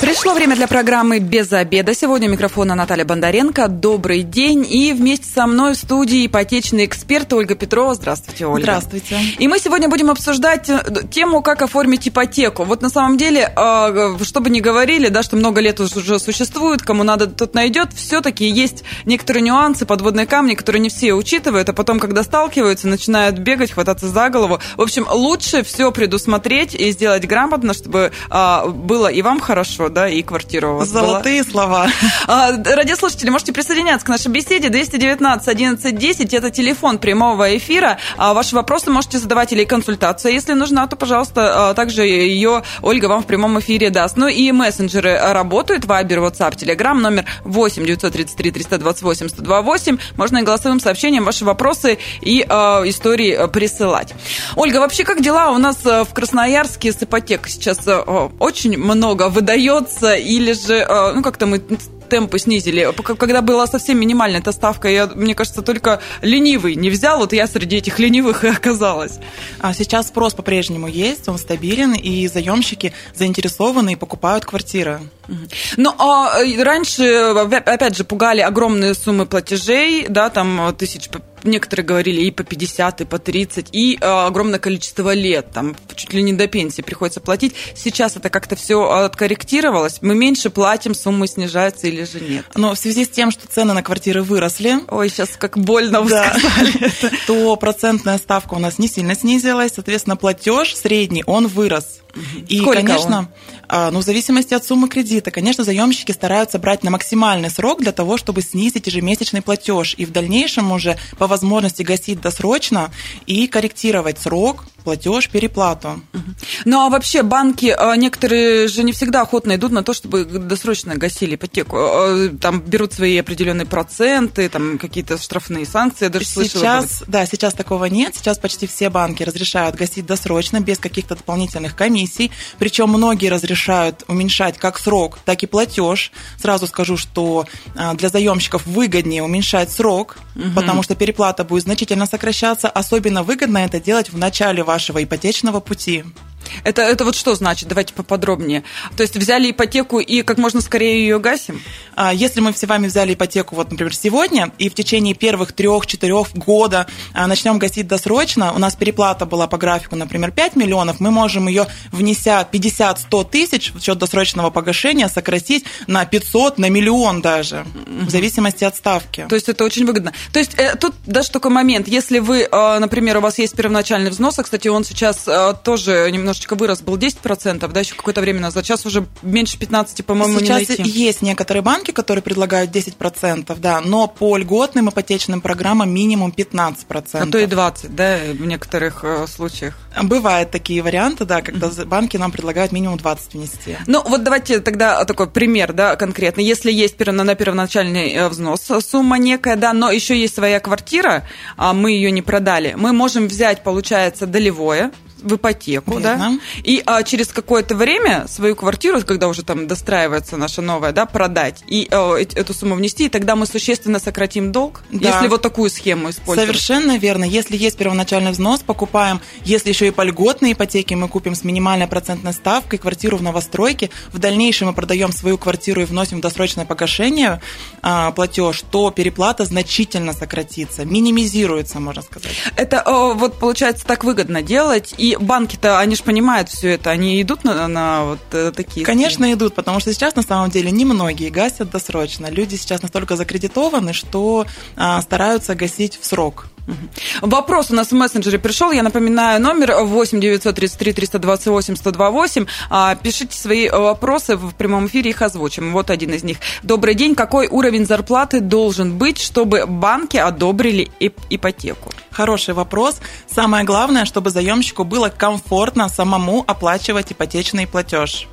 Пришло время для программы «Без обеда». Сегодня у микрофона Наталья Бондаренко. Добрый день. И вместе со мной в студии ипотечный эксперт Ольга Петрова. Здравствуйте, Ольга. Здравствуйте. И мы сегодня будем обсуждать э, тему, как оформить ипотеку. Вот на самом деле, э, что бы ни говорили, да, что много лет уже существует, кому надо, тот найдет, все-таки есть некоторые нюансы, подводные камни, которые не все учитывают, а потом, когда сталкиваются, начинают бегать, хвататься за голову. В общем, лучше все предусмотреть и сделать грамотно, чтобы а, было и вам хорошо, да, и квартира у вас Золотые была. слова. А, радиослушатели, можете присоединяться к нашей беседе. 219 11 10 это телефон прямого эфира. А ваши вопросы можете задавать или консультация, если нужна, то, пожалуйста, а, также ее Ольга вам в прямом эфире даст. Ну и мессенджеры работают. Вайбер, WhatsApp, Telegram, номер 8 933 328 128. Можно и голосовым сообщением ваши вопросы и э, истории присылать. Ольга, вообще как дела у нас в Красноярске с ипотекой? Сейчас э, очень много выдает удается, или же, э, ну, как-то мы темпы снизили. Когда была совсем минимальная эта ставка, я, мне кажется, только ленивый не взял, вот я среди этих ленивых и оказалась. А сейчас спрос по-прежнему есть, он стабилен, и заемщики заинтересованы и покупают квартиры. Ну, а э, раньше, опять же, пугали огромные суммы платежей, да, там тысяч некоторые говорили и по 50, и по 30, и э, огромное количество лет, там чуть ли не до пенсии приходится платить. Сейчас это как-то все откорректировалось, мы меньше платим, суммы снижаются или же нет? Но в связи с тем, что цены на квартиры выросли... Ой, сейчас как больно вы да, сказали То процентная ставка у нас не сильно снизилась, соответственно, платеж средний, он вырос. И, Сколько конечно, он? А, ну, в зависимости от суммы кредита, конечно, заемщики стараются брать на максимальный срок для того, чтобы снизить ежемесячный платеж и в дальнейшем уже по возможности гасить досрочно и корректировать срок, платеж, переплату. Ну а вообще банки, а, некоторые же не всегда охотно идут на то, чтобы досрочно гасили ипотеку. А, там берут свои определенные проценты, там какие-то штрафные санкции. Я даже сейчас, слышала, да, сейчас такого нет. Сейчас почти все банки разрешают гасить досрочно, без каких-то дополнительных комиссий. Причем многие разрешают уменьшать как срок, так и платеж. Сразу скажу, что для заемщиков выгоднее уменьшать срок, угу. потому что переплата будет значительно сокращаться. Особенно выгодно это делать в начале вашего ипотечного пути. Это, это вот что значит? Давайте поподробнее. То есть взяли ипотеку и как можно скорее ее гасим? А, если мы все вами взяли ипотеку, вот, например, сегодня, и в течение первых трех-четырех года а, начнем гасить досрочно, у нас переплата была по графику, например, 5 миллионов, мы можем ее, внеся 50-100 тысяч в счет досрочного погашения, сократить на 500, на миллион даже, в зависимости от ставки. То есть это очень выгодно. То есть э, тут даже такой момент, если вы, э, например, у вас есть первоначальный взнос, а, кстати, он сейчас тоже немного немножечко вырос, был 10%, да, еще какое-то время назад. Сейчас уже меньше 15, по-моему, Сейчас не найти. есть некоторые банки, которые предлагают 10%, да, но по льготным ипотечным программам минимум 15%. А то и 20, да, в некоторых э, случаях. Бывают такие варианты, да, когда банки нам предлагают минимум 20 внести. Ну, вот давайте тогда такой пример, да, конкретно. Если есть на первоначальный э, взнос сумма некая, да, но еще есть своя квартира, а мы ее не продали, мы можем взять, получается, долевое, в ипотеку, Верно. да, и а, через какое-то время свою квартиру, когда уже там достраивается наша новая, да, продать и а, эту сумму внести, и тогда мы существенно сократим долг, да. если вот такую схему использовать. Совершенно верно. Если есть первоначальный взнос, покупаем, если еще и по льготной ипотеке мы купим с минимальной процентной ставкой квартиру в новостройке, в дальнейшем мы продаем свою квартиру и вносим в досрочное погашение а, платеж, то переплата значительно сократится, минимизируется, можно сказать. Это а, вот получается так выгодно делать, и банки-то, они же понимают все это, они идут на, на вот э, такие Конечно, схемы. идут, потому что сейчас на самом деле немногие гасят досрочно. Люди сейчас настолько закредитованы, что а, стараются гасить в срок. Вопрос у нас в мессенджере пришел. Я напоминаю, номер 8 933 328 128. Пишите свои вопросы в прямом эфире, их озвучим. Вот один из них. Добрый день. Какой уровень зарплаты должен быть, чтобы банки одобрили ипотеку? Хороший вопрос. Самое главное, чтобы заемщику было комфортно самому оплачивать ипотечный платеж.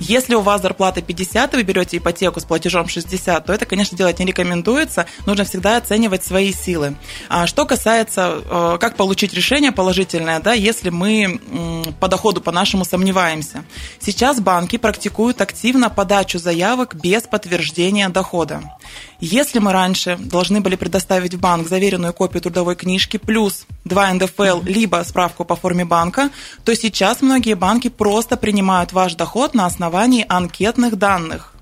Если у вас зарплата 50, и вы берете ипотеку с платежом 60, то это, конечно, делать не рекомендуется. Нужно всегда оценивать свои силы. А что касается, э, как получить решение положительное, да, если мы по доходу по-нашему сомневаемся. Сейчас банки практикуют активно подачу заявок без подтверждения дохода. Если мы раньше должны были предоставить в банк заверенную копию трудовой книжки плюс 2 НДФЛ, либо справку по форме банка, то сейчас многие банки просто принимают ваш доход на основании анкетных данных.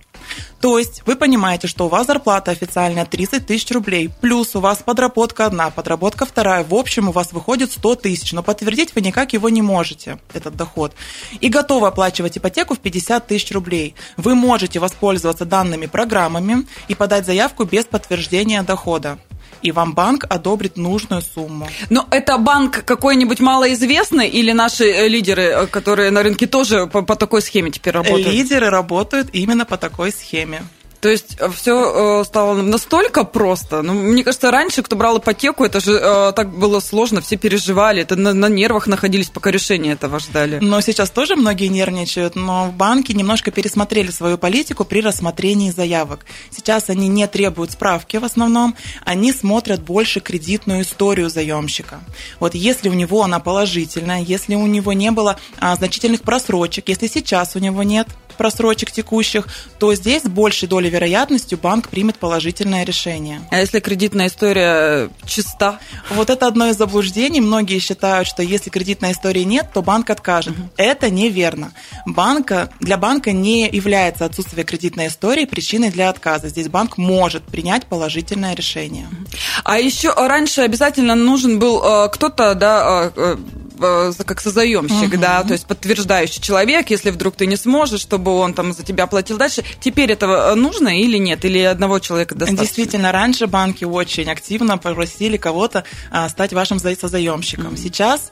То есть вы понимаете, что у вас зарплата официальная 30 тысяч рублей, плюс у вас подработка одна, подработка вторая, в общем у вас выходит 100 тысяч, но подтвердить вы никак его не можете, этот доход. И готовы оплачивать ипотеку в 50 тысяч рублей. Вы можете воспользоваться данными программами и подать заявку без подтверждения дохода и вам банк одобрит нужную сумму. Но это банк какой-нибудь малоизвестный или наши э, лидеры, э, которые на рынке тоже по, по такой схеме теперь работают? Лидеры работают именно по такой схеме. То есть э, все э, стало настолько просто. Ну, мне кажется, раньше, кто брал ипотеку, это же э, так было сложно, все переживали, это на, на нервах находились, пока решение этого ждали. Но сейчас тоже многие нервничают, но банки немножко пересмотрели свою политику при рассмотрении заявок. Сейчас они не требуют справки в основном, они смотрят больше кредитную историю заемщика. Вот если у него она положительная, если у него не было а, значительных просрочек, если сейчас у него нет просрочек текущих, то здесь с большей долей вероятностью банк примет положительное решение. А если кредитная история чиста? Вот это одно из заблуждений. Многие считают, что если кредитной истории нет, то банк откажет. Угу. Это неверно. Банка, для банка не является отсутствие кредитной истории причиной для отказа. Здесь банк может принять положительное решение. А еще раньше обязательно нужен был э, кто-то, да, э, э, как созаемщик, угу. да, то есть подтверждающий человек, если вдруг ты не сможешь, чтобы он там за тебя платил дальше. Теперь этого нужно или нет? Или одного человека достаточно? Действительно, раньше банки очень активно попросили кого-то а, стать вашим созаемщиком. Угу. Сейчас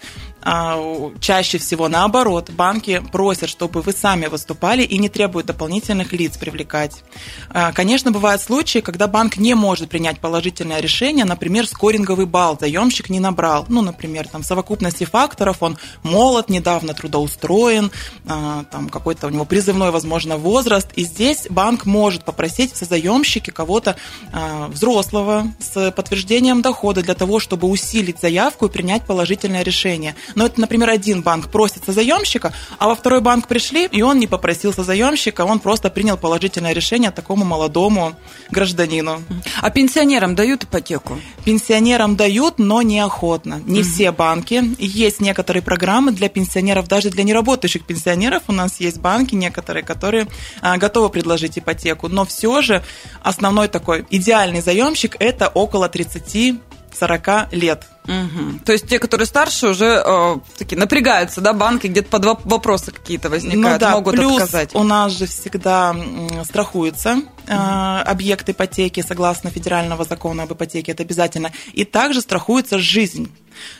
чаще всего наоборот, банки просят, чтобы вы сами выступали и не требуют дополнительных лиц привлекать. А, конечно, бывают случаи, когда банк не может принять положительное решение, например, скоринговый балл заемщик не набрал. Ну, например, там в совокупности факторов он молод, недавно трудоустроен, а, там какой-то у него призывной, возможно, возраст. И здесь банк может попросить в созаемщике кого-то взрослого с подтверждением дохода для того, чтобы усилить заявку и принять положительное решение. Но это, например, один банк просит заемщика, а во второй банк пришли, и он не попросил заемщика, он просто принял положительное решение такому молодому гражданину. А пенсионерам дают ипотеку? Пенсионерам дают, но неохотно. Не угу. все банки. Есть некоторые программы для пенсионеров, даже для неработающих пенсионеров у нас есть банки некоторые, которые а, готовы предложить ипотеку. Но все же основной такой идеальный заемщик – это около 30 40 лет. Угу. То есть те, которые старше, уже э, такие напрягаются, да, банки, где-то под вопросы какие-то возникают, ну, да, могут плюс отказать. У нас же всегда страхуются э, объект ипотеки согласно федерального закона об ипотеке, это обязательно. И также страхуется жизнь.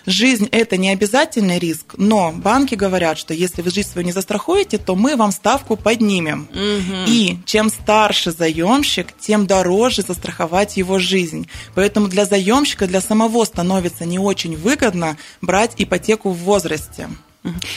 Жизнь – это не обязательный риск, но банки говорят, что если вы жизнь свою не застрахуете, то мы вам ставку поднимем. Угу. И чем старше заемщик, тем дороже застраховать его жизнь. Поэтому для заемщика, для самого становится не очень выгодно брать ипотеку в возрасте.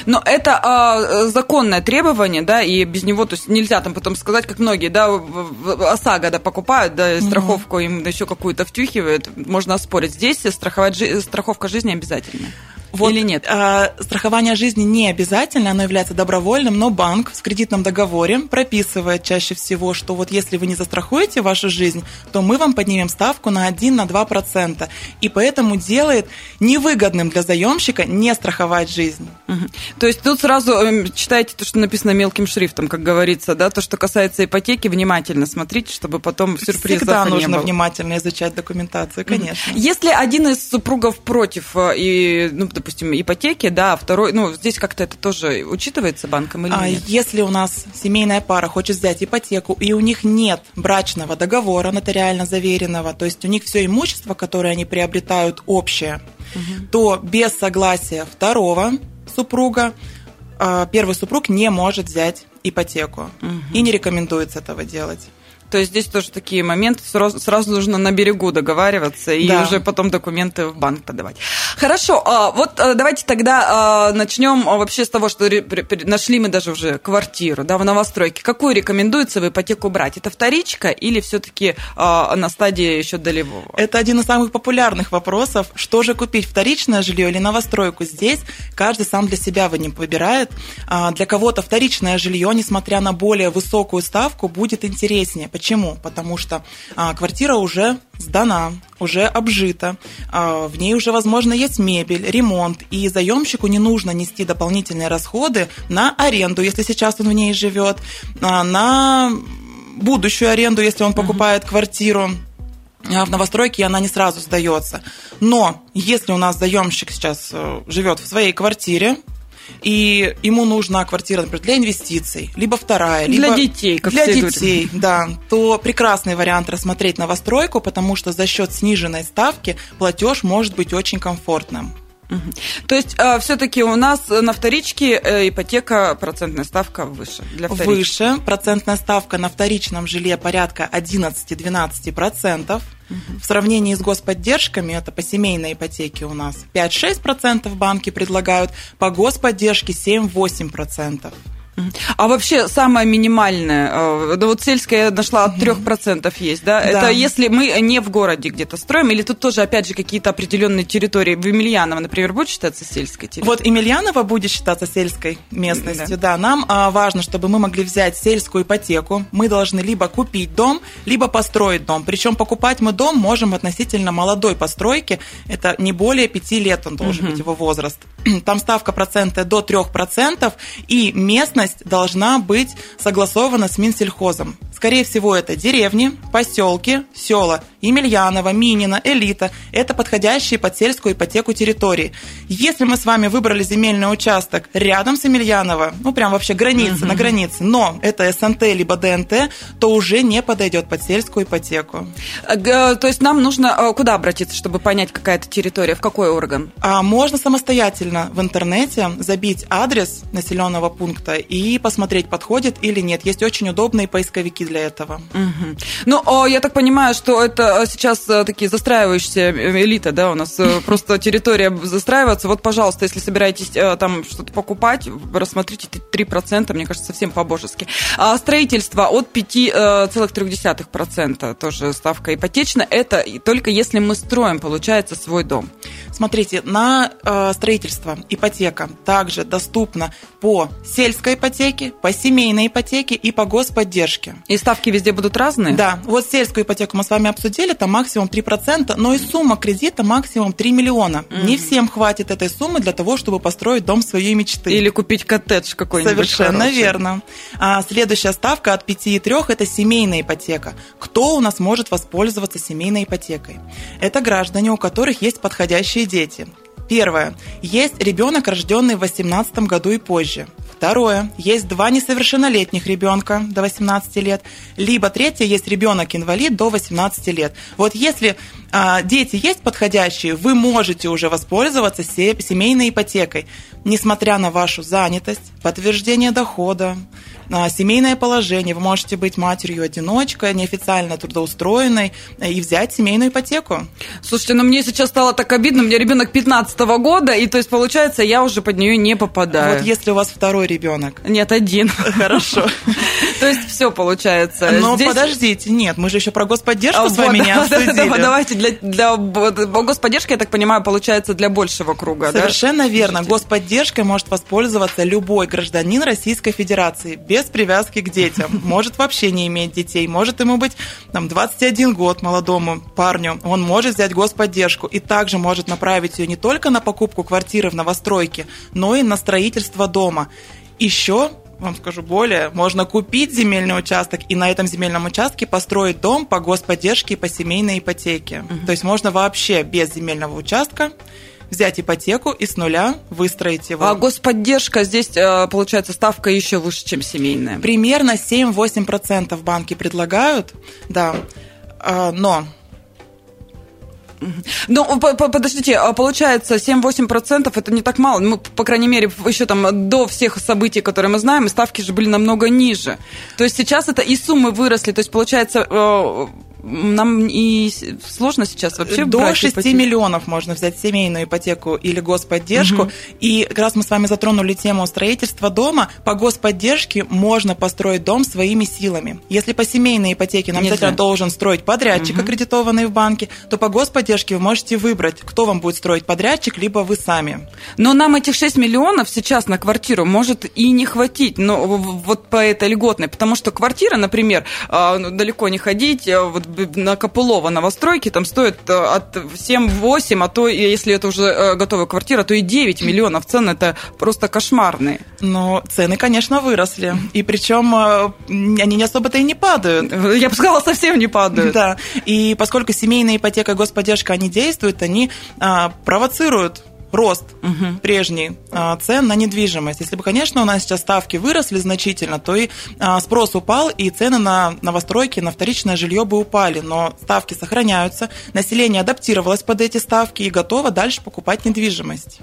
Но это а, законное требование, да, и без него, то есть нельзя там потом сказать, как многие, да, ОСАГО, да, покупают, да, страховку им еще какую-то втюхивают, можно оспорить. Здесь страховать, страховка жизни обязательно. Вот, Или нет? Э, страхование жизни не обязательно, оно является добровольным, но банк в кредитном договоре прописывает чаще всего, что вот если вы не застрахуете вашу жизнь, то мы вам поднимем ставку на 1-2%. И поэтому делает невыгодным для заемщика не страховать жизнь. Угу. То есть тут сразу эм, читайте то, что написано мелким шрифтом, как говорится, да, то, что касается ипотеки, внимательно смотрите, чтобы потом сюрпризов Всегда не нужно было. внимательно изучать документацию, конечно. Если один из супругов против э, и, ну, допустим, ипотеки, да, второй, ну, здесь как-то это тоже учитывается банком или а нет? Если у нас семейная пара хочет взять ипотеку, и у них нет брачного договора нотариально заверенного, то есть у них все имущество, которое они приобретают общее, угу. то без согласия второго супруга а, первый супруг не может взять ипотеку угу. и не рекомендуется этого делать. То есть здесь тоже такие моменты, сразу, сразу нужно на берегу договариваться и да. уже потом документы в банк подавать. Хорошо, а, вот э, давайте тогда а, начнем вообще с того, что нашли мы даже уже квартиру да, в новостройке. Какую рекомендуется в ипотеку брать? Это вторичка или все-таки а, на стадии еще долевого? Это один из самых популярных вопросов. Что же купить, вторичное жилье или новостройку? Здесь каждый сам для себя выбирает. Для кого-то вторичное жилье, несмотря на более высокую ставку, будет интереснее. Почему? Потому что а, квартира уже сдана, уже обжита, а, в ней уже, возможно, есть мебель, ремонт, и заемщику не нужно нести дополнительные расходы на аренду, если сейчас он в ней живет, а, на будущую аренду, если он покупает квартиру в новостройке, и она не сразу сдается. Но если у нас заемщик сейчас э, живет в своей квартире, и ему нужна квартира, например, для инвестиций, либо вторая, для либо детей, как для детей, говорят. да, то прекрасный вариант рассмотреть новостройку, потому что за счет сниженной ставки платеж может быть очень комфортным. То есть э, все-таки у нас на вторичке э, ипотека процентная ставка выше для вторички. Выше. Процентная ставка на вторичном жилье порядка 11-12%. Угу. В сравнении с господдержками, это по семейной ипотеке у нас 5-6% банки предлагают, по господдержке 7-8%. А вообще самое минимальное, э, да вот сельская я нашла от 3% есть, да? да? Это если мы не в городе где-то строим, или тут тоже, опять же, какие-то определенные территории? В Емельяново, например, будет считаться сельской территорией? Вот Емельяново будет считаться сельской местностью, да. да. Нам а, важно, чтобы мы могли взять сельскую ипотеку. Мы должны либо купить дом, либо построить дом. Причем покупать мы дом можем относительно молодой постройки. Это не более 5 лет он должен угу. быть его возраст. Там ставка процента до 3%, и местность должна быть согласована с Минсельхозом. Скорее всего, это деревни, поселки, села, Емельянова, Минина, Элита. Это подходящие под сельскую ипотеку территории. Если мы с вами выбрали земельный участок рядом с Емельянова, ну прям вообще граница, угу. на границе, но это СНТ либо ДНТ, то уже не подойдет под сельскую ипотеку. Э, то есть нам нужно э, куда обратиться, чтобы понять, какая это территория, в какой орган? А можно самостоятельно в интернете забить адрес населенного пункта и посмотреть, подходит или нет. Есть очень удобные поисковики для этого. Угу. Ну, я так понимаю, что это сейчас э, такие застраивающиеся элита, да, у нас э, просто территория застраивается. Вот, пожалуйста, если собираетесь э, там что-то покупать, рассмотрите 3%, мне кажется, совсем по-божески. А строительство от 5,3% тоже ставка ипотечная. Это только если мы строим, получается, свой дом. Смотрите, на строительство ипотека также доступна по сельской ипотеке, по семейной ипотеке и по господдержке. И ставки везде будут разные? Да. Вот сельскую ипотеку мы с вами обсудили, там максимум 3%, но и сумма кредита максимум 3 миллиона. Mm-hmm. Не всем хватит этой суммы для того, чтобы построить дом своей мечты. Или купить коттедж какой-нибудь Совершенно хороший. верно. А следующая ставка от 5,3 – это семейная ипотека. Кто у нас может воспользоваться семейной ипотекой? Это граждане, у которых есть подходящие дети. Первое. Есть ребенок, рожденный в 18 году и позже. Второе. Есть два несовершеннолетних ребенка до 18 лет. Либо третье. Есть ребенок-инвалид до 18 лет. Вот если а, дети есть подходящие, вы можете уже воспользоваться семейной ипотекой, несмотря на вашу занятость, подтверждение дохода, семейное положение. Вы можете быть матерью-одиночкой, неофициально трудоустроенной и взять семейную ипотеку. Слушайте, ну мне сейчас стало так обидно. У меня ребенок 15 -го года, и то есть получается, я уже под нее не попадаю. Вот если у вас второй ребенок. Нет, один. Хорошо. То есть все получается. Но подождите, нет, мы же еще про господдержку с вами не обсудили. Давайте для, для господдержки, я так понимаю, получается для большего круга. Совершенно верно. Господдержкой может воспользоваться любой гражданин Российской Федерации без привязки к детям. Может вообще не иметь детей, может ему быть там, 21 год молодому парню. Он может взять господдержку и также может направить ее не только на покупку квартиры в новостройке, но и на строительство дома. Еще вам скажу более, можно купить земельный участок и на этом земельном участке построить дом по господдержке и по семейной ипотеке. Угу. То есть можно вообще без земельного участка взять ипотеку и с нуля выстроить его. А господдержка здесь, э, получается, ставка еще выше, чем семейная? Примерно 7-8% банки предлагают, да, а, но ну, подождите, а получается 7-8% это не так мало. Ну, по крайней мере, еще там до всех событий, которые мы знаем, ставки же были намного ниже. То есть сейчас это и суммы выросли. То есть получается, э, нам и сложно сейчас вообще До брать 6 ипотеку. миллионов можно взять семейную ипотеку или господдержку. Мгм. И как раз мы с вами затронули тему строительства дома. По господдержке можно построить дом своими силами. Если по семейной ипотеке нам Нельзя. обязательно должен строить подрядчик, Мгм. аккредитованный в банке, то по господдержке вы можете выбрать, кто вам будет строить подрядчик, либо вы сами. Но нам этих 6 миллионов сейчас на квартиру может и не хватить, но вот по этой льготной, потому что квартира, например, а, ну, далеко не ходить, а, вот на Копылова новостройки там стоит а, от 7-8, а то, если это уже э, готовая квартира, то и 9 миллионов. Цены это просто кошмарные. Но цены, конечно, выросли. И причем э, они не особо-то и не падают. Я бы сказала, совсем не падают. Да. И поскольку семейная ипотека и господдержка, они действуют, они а, провоцируют рост Мгм. прежний а, цен на недвижимость. Если бы, конечно, у нас сейчас ставки выросли значительно, то и а, спрос упал, и цены на новостройки, на вторичное жилье бы упали. Но ставки сохраняются, население адаптировалось под эти ставки и готово дальше покупать недвижимость.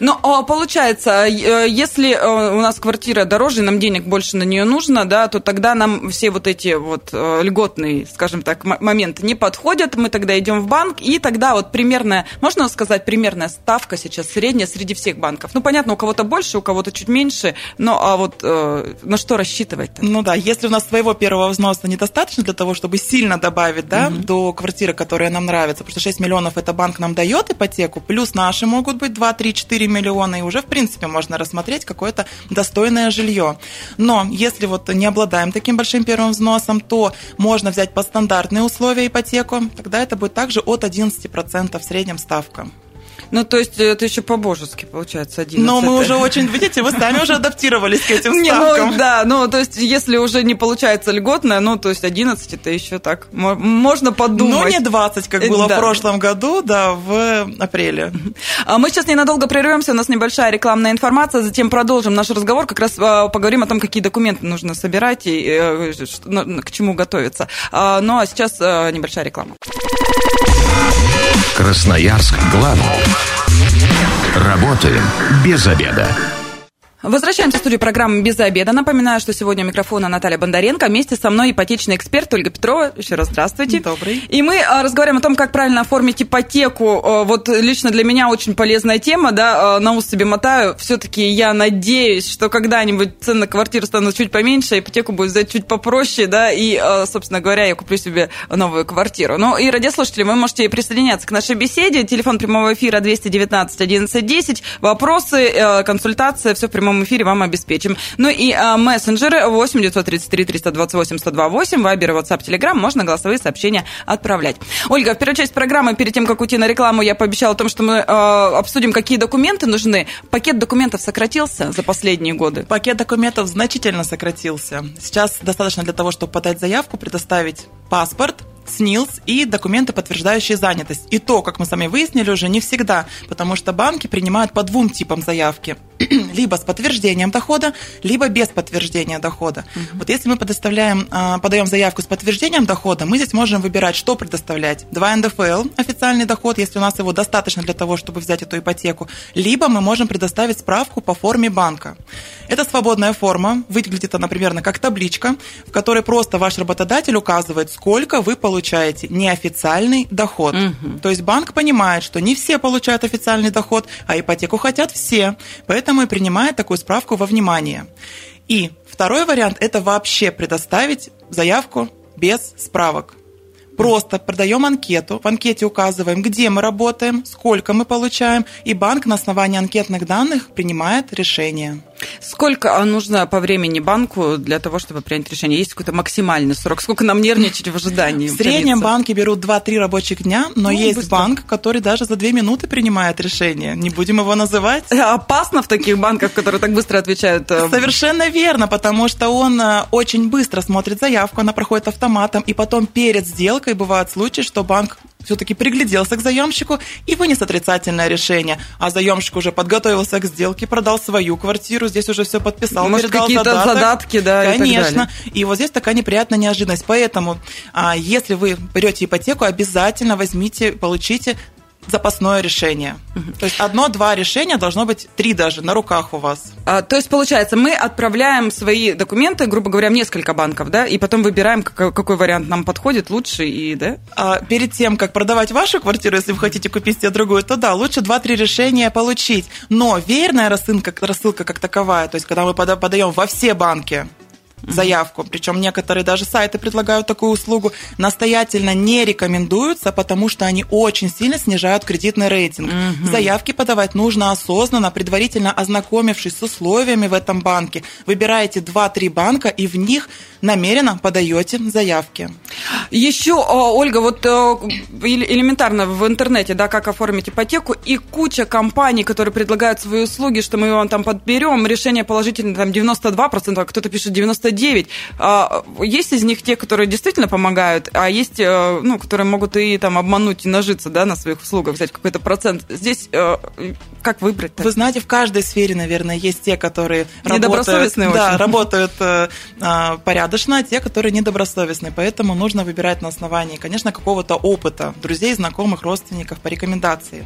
Но а, получается, если э, у нас квартира дороже, нам денег больше на нее нужно, да, то тогда нам все вот эти вот э, льготные, скажем так, моменты не подходят. Мы тогда идем в банк, и тогда вот примерная, можно сказать, примерная ставка сейчас средняя среди всех банков. Ну, понятно, у кого-то больше, у кого-то чуть меньше, но а вот э, на что рассчитывать-то? Ну да, если у нас своего первого взноса недостаточно для того, чтобы сильно добавить да, до квартиры, которая нам нравится, потому что 6 миллионов это банк нам дает ипотеку, плюс наши могут быть 2, 3, 4 миллиона, и уже, в принципе, можно рассмотреть какое-то достойное жилье. Но если вот не обладаем таким большим первым взносом, то можно взять по стандартные условия ипотеку, тогда это будет также от 11% в среднем ставка. Ну, то есть это еще по-божески получается 11. Но мы уже очень, видите, вы сами уже адаптировались к этим Не, ставкам. ну, да, ну, то есть, если уже не получается льготная, ну, то есть, 11 это еще так, мо- можно подумать. Ну, не 20, как Э, было да. в прошлом году, да, в апреле. А Мы сейчас ненадолго прервемся, у нас небольшая рекламная информация, затем продолжим наш разговор, как раз а, поговорим о том, какие документы нужно собирать и э, на- к чему готовиться. А, Ну, а сейчас э, небольшая реклама. Красноярск главный. Работаем без обеда. Возвращаемся в студию программы «Без обеда». Напоминаю, что сегодня у микрофона Наталья Бондаренко. Вместе со мной ипотечный эксперт Ольга Петрова. Еще раз здравствуйте. Добрый. И мы а, разговариваем о том, как правильно оформить ипотеку. А, Вот лично для меня очень полезная тема, да, а, на ус себе мотаю. Все-таки я надеюсь, что когда-нибудь цены на квартиру станут чуть поменьше, ипотеку будет взять чуть попроще, да, и, собственно говоря, я куплю себе новую квартиру. Ну и, радиослушатели, вы можете присоединяться к нашей беседе. Телефон прямого эфира 219 11 10. Вопросы, э, консультация, все в прямом эфире вам обеспечим. Ну и э, мессенджеры 8 933 328 128, Вайбер, WhatsApp, Telegram, можно голосовые сообщения отправлять. Ольга, в первой части программы, перед тем, как уйти на рекламу, я пообещала о том, что мы э, обсудим, какие документы нужны. Пакет документов сократился за последние годы. Пакет документов значительно сократился. Сейчас достаточно для того, чтобы подать заявку, предоставить паспорт, СНИЛС и документы, подтверждающие занятость. И то, как мы сами выяснили, уже не всегда, потому что банки принимают по двум типам заявки. либо с подтверждением дохода, либо без подтверждения дохода. Вот если мы предоставляем, а, подаем заявку с подтверждением дохода, мы здесь можем выбирать, что предоставлять. 2 НДФЛ, официальный доход, если у нас его достаточно для того, чтобы взять эту ипотеку, либо мы можем предоставить справку по форме банка. Это свободная форма, выглядит она примерно как табличка, в которой просто ваш работодатель указывает, сколько вы получаете неофициальный доход. Мгм. То есть банк понимает, что не все получают официальный доход, а ипотеку хотят все, поэтому и принимает такую справку во внимание. И второй вариант – это вообще предоставить заявку без справок. Просто продаем анкету, в анкете указываем, где мы работаем, сколько мы получаем, и банк на основании анкетных данных принимает решение. Сколько нужно по времени банку для того, чтобы принять решение? Есть какой-то максимальный срок? Сколько нам нервничать в ожидании? В среднем банки берут 2-3 рабочих дня, но Ну, есть быстро. банк, который даже за 2 минуты принимает решение. Не будем его называть. Опасно в таких банках, которые так быстро отвечают. э, Совершенно верно, потому что он э, очень быстро смотрит заявку, она проходит автоматом, и потом перед сделкой бывают случаи, что банк все-таки пригляделся к заемщику и вынес отрицательное решение. А заемщик уже подготовился к сделке, продал свою квартиру, здесь уже все подписал, Может, передал какие-то задаток. задатки, да, и Конечно. далее. И вот здесь такая неприятная неожиданность. Поэтому, а, если вы берете ипотеку, обязательно возьмите, получите запасное решение. То есть одно-два решения должно быть три даже на руках у вас. А, то есть, получается, мы отправляем свои документы, грубо говоря, в несколько банков, да, и потом выбираем, какой, какой вариант нам подходит лучше, и, да? А перед тем, как продавать вашу квартиру, если вы хотите купить себе другую, то да, лучше два-три решения получить. Но верная рассылка, рассылка как таковая, то есть когда мы подаем во все банки, заявку. Причем некоторые даже сайты предлагают такую услугу. Настоятельно не рекомендуются, потому что они очень сильно снижают кредитный рейтинг. Угу. Заявки подавать нужно осознанно, предварительно ознакомившись с условиями в этом банке. Выбираете 2-3 банка и в них намеренно подаете заявки. Еще, Ольга, вот э, элементарно в интернете, да, как оформить ипотеку, и куча компаний, которые предлагают свои услуги, что мы вам там подберем, решение положительное там 92%, а кто-то пишет 99%, 99. А, есть из них те, которые действительно помогают, а есть, э, ну, которые могут и там обмануть и нажиться, да, на своих услугах, взять какой-то процент. Здесь э, как выбрать? -то? Вы знаете, в каждой сфере, наверное, есть те, которые работают, да, работают э, а, а те, которые недобросовестные. Поэтому нужно выбирать на основании, конечно, какого-то опыта, друзей, знакомых, родственников, по рекомендации.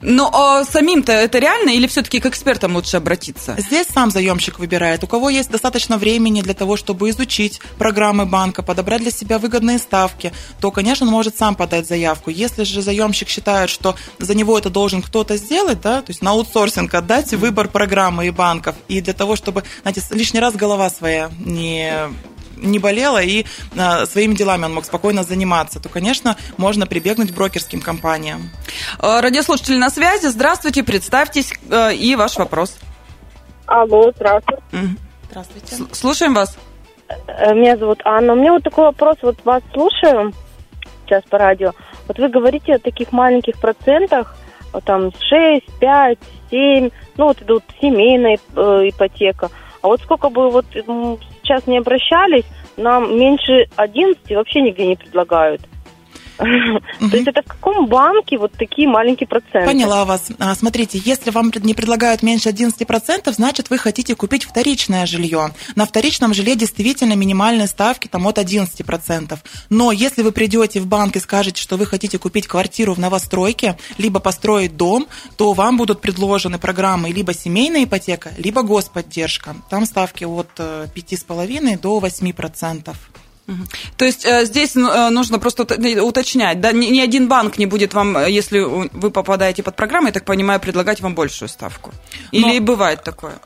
Но а самим-то это реально или все-таки к экспертам лучше обратиться? Здесь сам заемщик выбирает. У кого есть достаточно времени для того, чтобы изучить программы банка, подобрать для себя выгодные ставки, то, конечно, он может сам подать заявку. Если же заемщик считает, что за него это должен кто-то сделать, да, то есть на аутсорсинг отдать выбор программы и банков, и для того, чтобы, знаете, лишний раз голова своя не не болела и а, своими делами он мог спокойно заниматься, то, конечно, можно прибегнуть к брокерским компаниям. А, радиослушатели на связи. Здравствуйте, представьтесь а, и ваш вопрос. Алло, здравствуйте. Здравствуйте. Слушаем вас. Э, меня зовут Анна. У меня вот такой вопрос. Вот вас слушаю сейчас по радио. Вот вы говорите о таких маленьких процентах, вот там 6, 5, 7, ну вот идут семейная э, ипотека. А вот сколько бы вот сейчас не обращались, нам меньше 11 вообще нигде не предлагают. То есть это в каком банке вот такие маленькие проценты? Поняла вас. А, смотрите, если вам не предлагают меньше 11%, значит, вы хотите купить вторичное жилье. На вторичном жилье действительно минимальные ставки там от 11%. Но если вы придете в банк и скажете, что вы хотите купить квартиру в новостройке, либо построить дом, то вам будут предложены программы либо семейная ипотека, либо господдержка. Там ставки от 5,5 э, до 8%. То есть э, здесь э, нужно просто уточнять, да, ни один банк не будет вам, э, если вы попадаете под программу, я так понимаю, предлагать вам большую ставку. Или Но... бывает такое?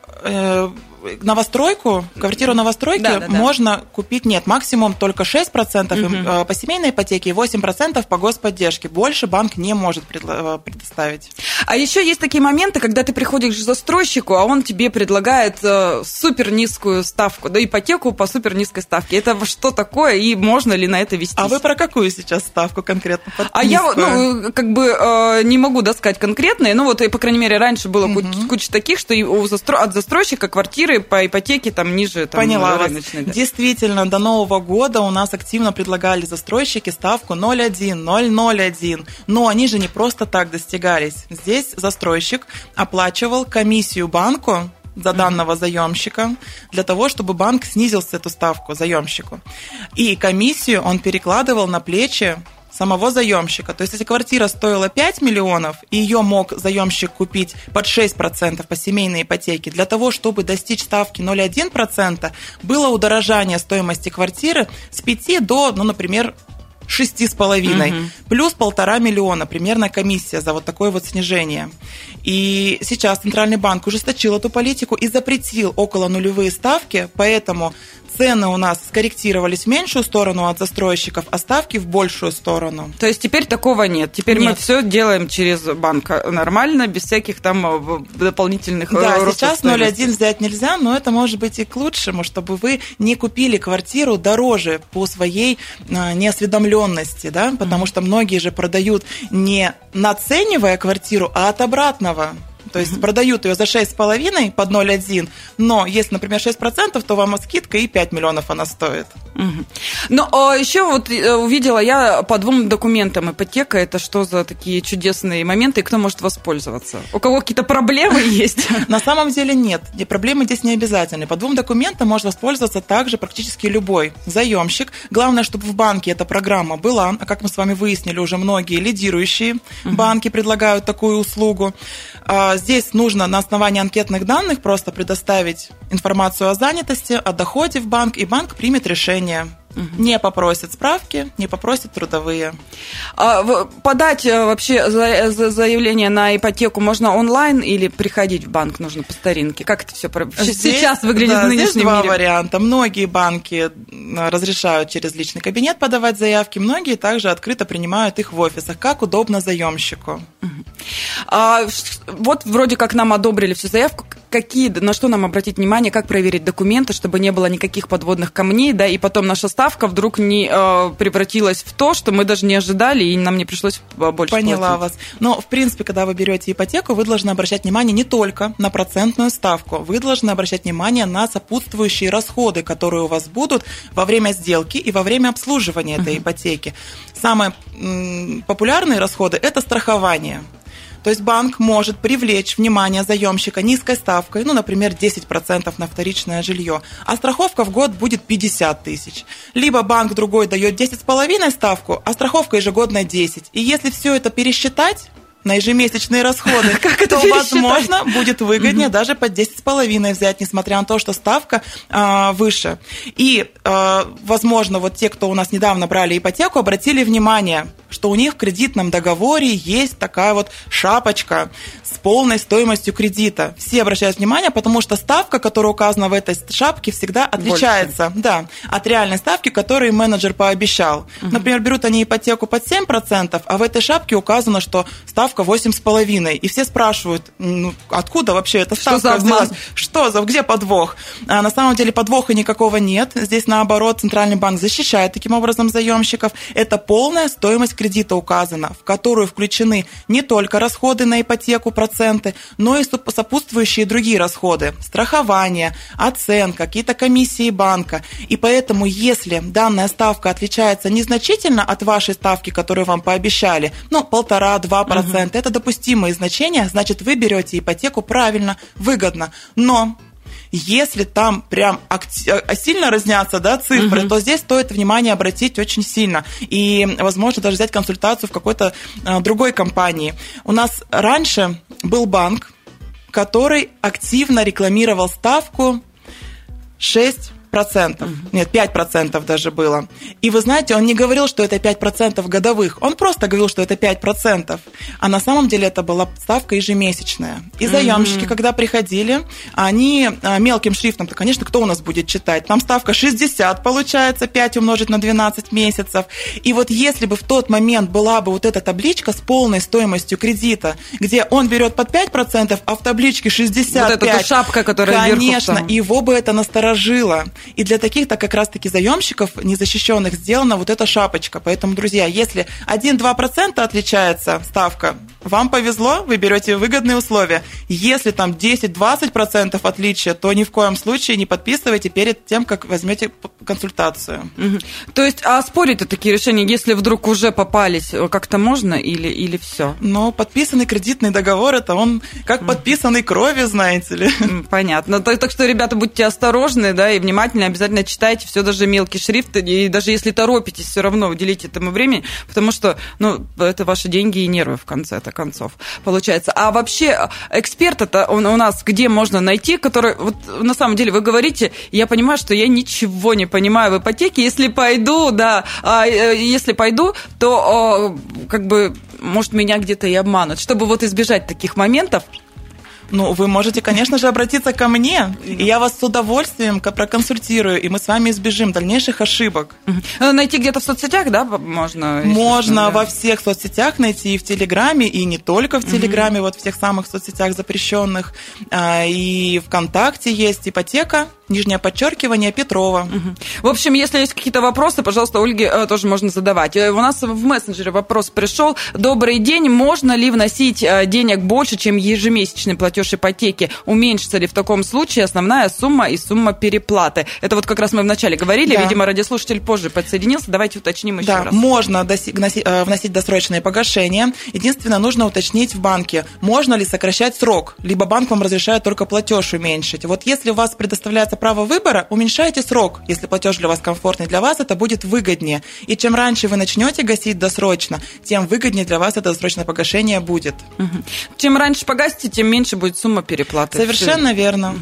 Новостройку, квартиру новостройки да, да, да. можно купить, нет, максимум только 6% угу. по семейной ипотеке и 8% по господдержке. Больше банк не может э, предоставить. А еще есть такие моменты, когда ты приходишь к застройщику, а он тебе предлагает э, супер низкую ставку, да, ипотеку по супер низкой ставке. Это что такое и можно ли на это вести? А вы про какую сейчас ставку конкретно? Под а я, ну, как бы не могу да, сказать конкретные, ну, вот, по крайней мере, раньше было угу. куча таких, что от застройщика квартиры квартиры по ипотеке там ниже там, Поняла рыночной. Да. Действительно, до Нового года у нас активно предлагали застройщики ставку 0,1, 0,01. Но они же не просто так достигались. Здесь застройщик оплачивал комиссию банку за данного заемщика для того, чтобы банк снизил эту ставку заемщику. И комиссию он перекладывал на плечи самого заемщика. То есть, если квартира стоила 5 миллионов, и ее мог заемщик купить под 6% по семейной ипотеке, для того, чтобы достичь ставки 0,1%, было удорожание стоимости квартиры с 5 до, ну, например, шести с половиной, угу. плюс полтора миллиона, примерно комиссия за вот такое вот снижение. И сейчас Центральный банк ужесточил эту политику и запретил около нулевые ставки, поэтому цены у нас скорректировались в меньшую сторону от застройщиков, а ставки в большую сторону. То есть теперь такого нет. Теперь нет. мы все делаем через банк нормально, без всяких там э, дополнительных э, Да, сейчас 0,1 взять нельзя, но это может быть и к лучшему, чтобы вы не купили квартиру дороже по своей э, неосведомленности, да, потому что многие же продают не наценивая квартиру, а от обратного То есть продают ее за 6,5 под 0,1, но если, например, 6%, то вам скидка и 5 миллионов она стоит. Угу. Ну, а еще вот э, увидела я по двум документам ипотека. Это что за такие чудесные моменты, и кто может воспользоваться? У кого какие-то проблемы есть? На самом деле нет. Проблемы здесь не обязательны. По двум документам может воспользоваться также практически любой заемщик. Главное, чтобы в банке эта программа была. А как мы с вами выяснили, уже многие лидирующие банки предлагают такую услугу. А, здесь нужно на основании анкетных данных просто предоставить информацию о занятости, о доходе в банк, и банк примет решение Угу. Не попросят справки, не попросят трудовые. А, подать э, вообще заявление на ипотеку можно онлайн или приходить в банк нужно по старинке? Как это все здесь, сейчас выглядит да, в нынешнем здесь два мире? варианта. Многие банки разрешают через личный кабинет подавать заявки, многие также открыто принимают их в офисах, как удобно заемщику. Угу. А, вот вроде как нам одобрили всю заявку. Какие, на что нам обратить внимание, как проверить документы, чтобы не было никаких подводных камней, да, и потом наша ставка вдруг не э, превратилась в то, что мы даже не ожидали, и нам не пришлось больше Поняла платить. вас. Но, в принципе, когда вы берете ипотеку, вы должны обращать внимание не только на процентную ставку, вы должны обращать внимание на сопутствующие расходы, которые у вас будут во время сделки и во время обслуживания этой uh-huh. ипотеки. Самые м, популярные расходы – это страхование. То есть банк может привлечь внимание заемщика низкой ставкой, ну, например, 10% на вторичное жилье, а страховка в год будет 50 тысяч. Либо банк другой дает 10,5 ставку, а страховка ежегодная 10. И если все это пересчитать, на ежемесячные расходы, как это то, возможно, будет выгоднее даже под 10,5 взять, несмотря на то, что ставка а, выше. И, а, возможно, вот те, кто у нас недавно брали ипотеку, обратили внимание, что у них в кредитном договоре есть такая вот шапочка с полной стоимостью кредита. Все обращают внимание, потому что ставка, которая указана в этой шапке, всегда отличается да, от реальной ставки, которую менеджер пообещал. Угу. Например, берут они ипотеку под 7%, а в этой шапке указано, что ставка 8,5%. И все спрашивают, ну, откуда вообще эта ставка что за взялась? Что за, где подвох? А на самом деле подвоха никакого нет. Здесь, наоборот, Центральный банк защищает таким образом заемщиков. Это полная стоимость кредита указана, в которую включены не только расходы на ипотеку, проценты, но и сопутствующие другие расходы, страхование, оценка, какие-то комиссии банка. И поэтому, если данная ставка отличается незначительно от вашей ставки, которую вам пообещали, ну, полтора-два процента, это допустимые значения, значит, вы берете ипотеку правильно, выгодно. Но если там прям э, сильно разнятся да, цифры, угу. то здесь стоит внимание обратить очень сильно. И, возможно, даже взять консультацию в какой-то э, другой компании. У нас раньше был банк, который активно рекламировал ставку 6 процентов. Нет, 5 процентов даже было. И вы знаете, он не говорил, что это 5 процентов годовых. Он просто говорил, что это 5 процентов. А на самом деле это была ставка ежемесячная. И заемщики, когда приходили, они а, мелким шрифтом, то, конечно, кто у нас будет читать? Там ставка 60 получается, 5 умножить на 12 месяцев. И вот если бы в тот момент была бы вот эта табличка с полной стоимостью кредита, где он берет под 5 процентов, а в табличке 65. Вот эта шапка, которая Конечно, вверху его бы это насторожило. И для таких-то как раз-таки заемщиков незащищенных сделана вот эта шапочка. Поэтому, друзья, если 1-2% отличается ставка, вам повезло, вы берете выгодные условия. Если там 10-20% отличия, то ни в коем случае не подписывайте перед тем, как возьмете консультацию. Угу. То есть, а спорить такие решения, если вдруг уже попались, э, как-то можно или, или все? Но подписанный кредитный договор, это он как подписанный крови, знаете ли. Понятно. Так, так что, ребята, будьте осторожны, да, и внимательны, обязательно читайте все, даже мелкий шрифт, и даже если торопитесь, все равно уделите этому времени, потому что, ну, это ваши деньги и нервы в конце-то концов, получается. А вообще эксперт это у нас где можно найти, который, вот на самом деле вы говорите, я понимаю, что я ничего не понимаю в ипотеке, если пойду, да, а, э, если пойду, то как бы, может, меня где-то и обманут. Чтобы вот избежать таких моментов, ну, вы можете, конечно же, обратиться ко мне, и я вас с удовольствием проконсультирую, и мы с вами избежим дальнейших ошибок. Ну, найти где-то в соцсетях, да, можно? Можно во всех соцсетях найти, и в Телеграме, и не только в Телеграме, вот в тех самых соцсетях запрещенных, а, и ВКонтакте есть ипотека – нижнее подчеркивание, Петрова. В общем, если есть какие-то вопросы, пожалуйста, Ольге э, тоже можно задавать. Э, У нас в мессенджере вопрос пришел. Добрый день. Можно ли вносить э, денег больше, чем ежемесячный платеж ипотеки? Уменьшится ли в таком случае основная сумма и сумма переплаты? Это вот как раз мы вначале говорили. Да. Видимо, радиослушатель позже подсоединился. Давайте уточним еще Да, раз. можно доси- гноси- э, вносить досрочные погашения. Единственное, нужно уточнить в банке, можно ли сокращать срок, либо банк вам разрешает только платеж уменьшить. Вот если у вас предоставляется право выбора, уменьшайте срок. Если платеж для вас комфортный, для вас это будет выгоднее. И чем раньше вы начнете гасить досрочно, тем выгоднее для вас это досрочное погашение будет. Мгм. Чем раньше погасите, тем меньше будет сумма переплаты. Совершенно верно.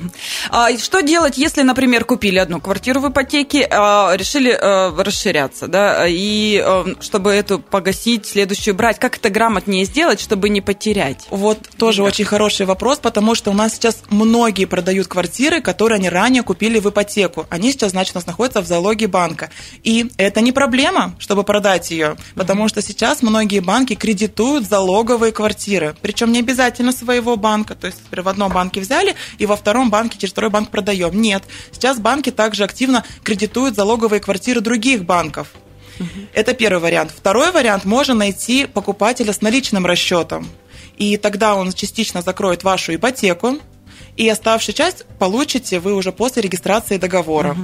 А что делать, если, например, купили одну квартиру в ипотеке, а, решили э, расширяться, да, и э, чтобы эту погасить, следующую брать, как это грамотнее сделать, чтобы не потерять? Вот тоже очень хороший вопрос, потому что у нас сейчас многие продают квартиры, которые они ранее купили в ипотеку. Они сейчас, значит, у нас находятся в залоге банка. И это не проблема, чтобы продать ее, потому что сейчас многие банки кредитуют залоговые квартиры. Причем не обязательно своего банка. То есть, например, в одном банке взяли, и во втором банке через второй банк продаем. Нет. Сейчас банки также активно кредитуют залоговые квартиры других банков. Это первый вариант. Второй вариант можно найти покупателя с наличным расчетом. И тогда он частично закроет вашу ипотеку, и оставшую часть получите вы уже после регистрации договора.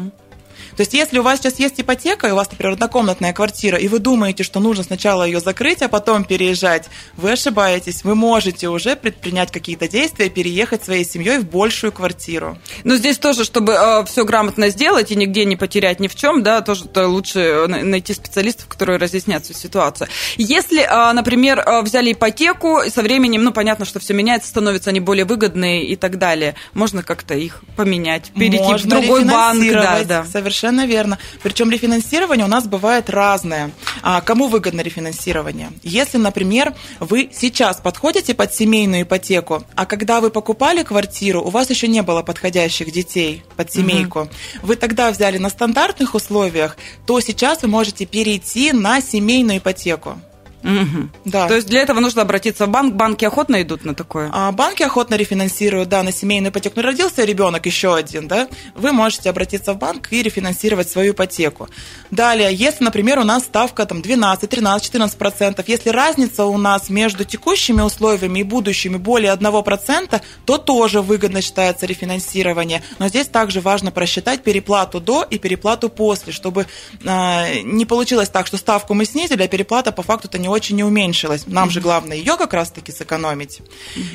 То есть, если у вас сейчас есть ипотека, и у вас, например, однокомнатная квартира, и вы думаете, что нужно сначала ее закрыть, а потом переезжать, вы ошибаетесь. Вы можете уже предпринять какие-то действия, переехать своей семьей в большую квартиру. Но здесь тоже, чтобы все грамотно сделать и нигде не потерять ни в чем, да, тоже то лучше э, на- найти специалистов, которые разъяснят всю ситуацию. Если, а, например, а, взяли ипотеку, и со временем, ну, понятно, что все меняется, становятся они более выгодные и так далее, можно как-то их поменять, перейти в Можно другой банк, да, да. Совершенно верно. Причем рефинансирование у нас бывает разное. А кому выгодно рефинансирование? Если, например, вы сейчас подходите под семейную ипотеку, а когда вы покупали квартиру, у вас еще не было подходящих детей под семейку, вы тогда взяли на стандартных условиях, то сейчас вы можете перейти на семейную ипотеку. Мгм. Да. То есть для этого нужно обратиться в банк, банки охотно идут на такое? А банки охотно рефинансируют, да, на семейную ипотеку. Ну, родился ребенок еще один, да, вы можете обратиться в банк и рефинансировать свою ипотеку. Далее, если, например, у нас ставка там 12, 13, 14 процентов, если разница у нас между текущими условиями и будущими более 1 процента, то тоже выгодно считается рефинансирование. Но здесь также важно просчитать переплату до и переплату после, чтобы а, не получилось так, что ставку мы снизили, а переплата по факту-то не очень не уменьшилась. Нам же главное ее как раз-таки сэкономить.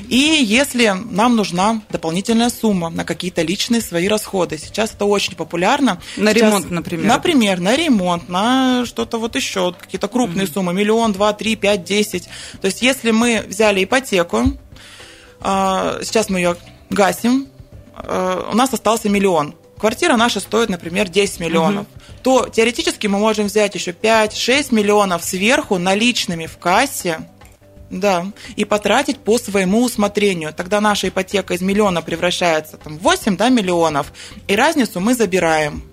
И если нам нужна дополнительная сумма на какие-то личные свои расходы, сейчас это очень популярно. На Сейчас- ремонт, например. Например, на ремонт, на что-то вот еще, какие-то крупные суммы, миллион, два, три, пять, десять. То есть если мы взяли ипотеку, а, сейчас мы ее гасим, а, у нас остался миллион. Квартира наша стоит, например, 10 миллионов. То теоретически мы можем взять еще 5-6 миллионов сверху наличными в кассе, да, и потратить по своему усмотрению. Тогда наша ипотека из миллиона превращается там, в 8 да, миллионов, и разницу мы забираем.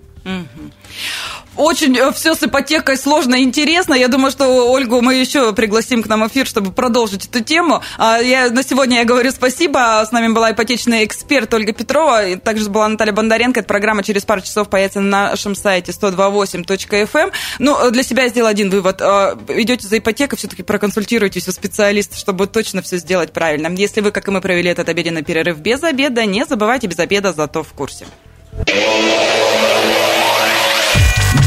Очень все с ипотекой сложно и интересно. Я думаю, что Ольгу мы еще пригласим к нам эфир, чтобы продолжить эту тему. А Я, на сегодня я говорю спасибо. С нами была ипотечный эксперт Ольга Петрова. И также была Наталья Бондаренко. Эта программа через пару часов появится на нашем сайте 128.fm. Ну, для себя я сделала один вывод. А, Идете за ипотекой, все-таки проконсультируйтесь у специалиста, чтобы точно все сделать правильно. Если вы, как и мы, провели этот обеденный перерыв без обеда, не забывайте без обеда, зато в курсе.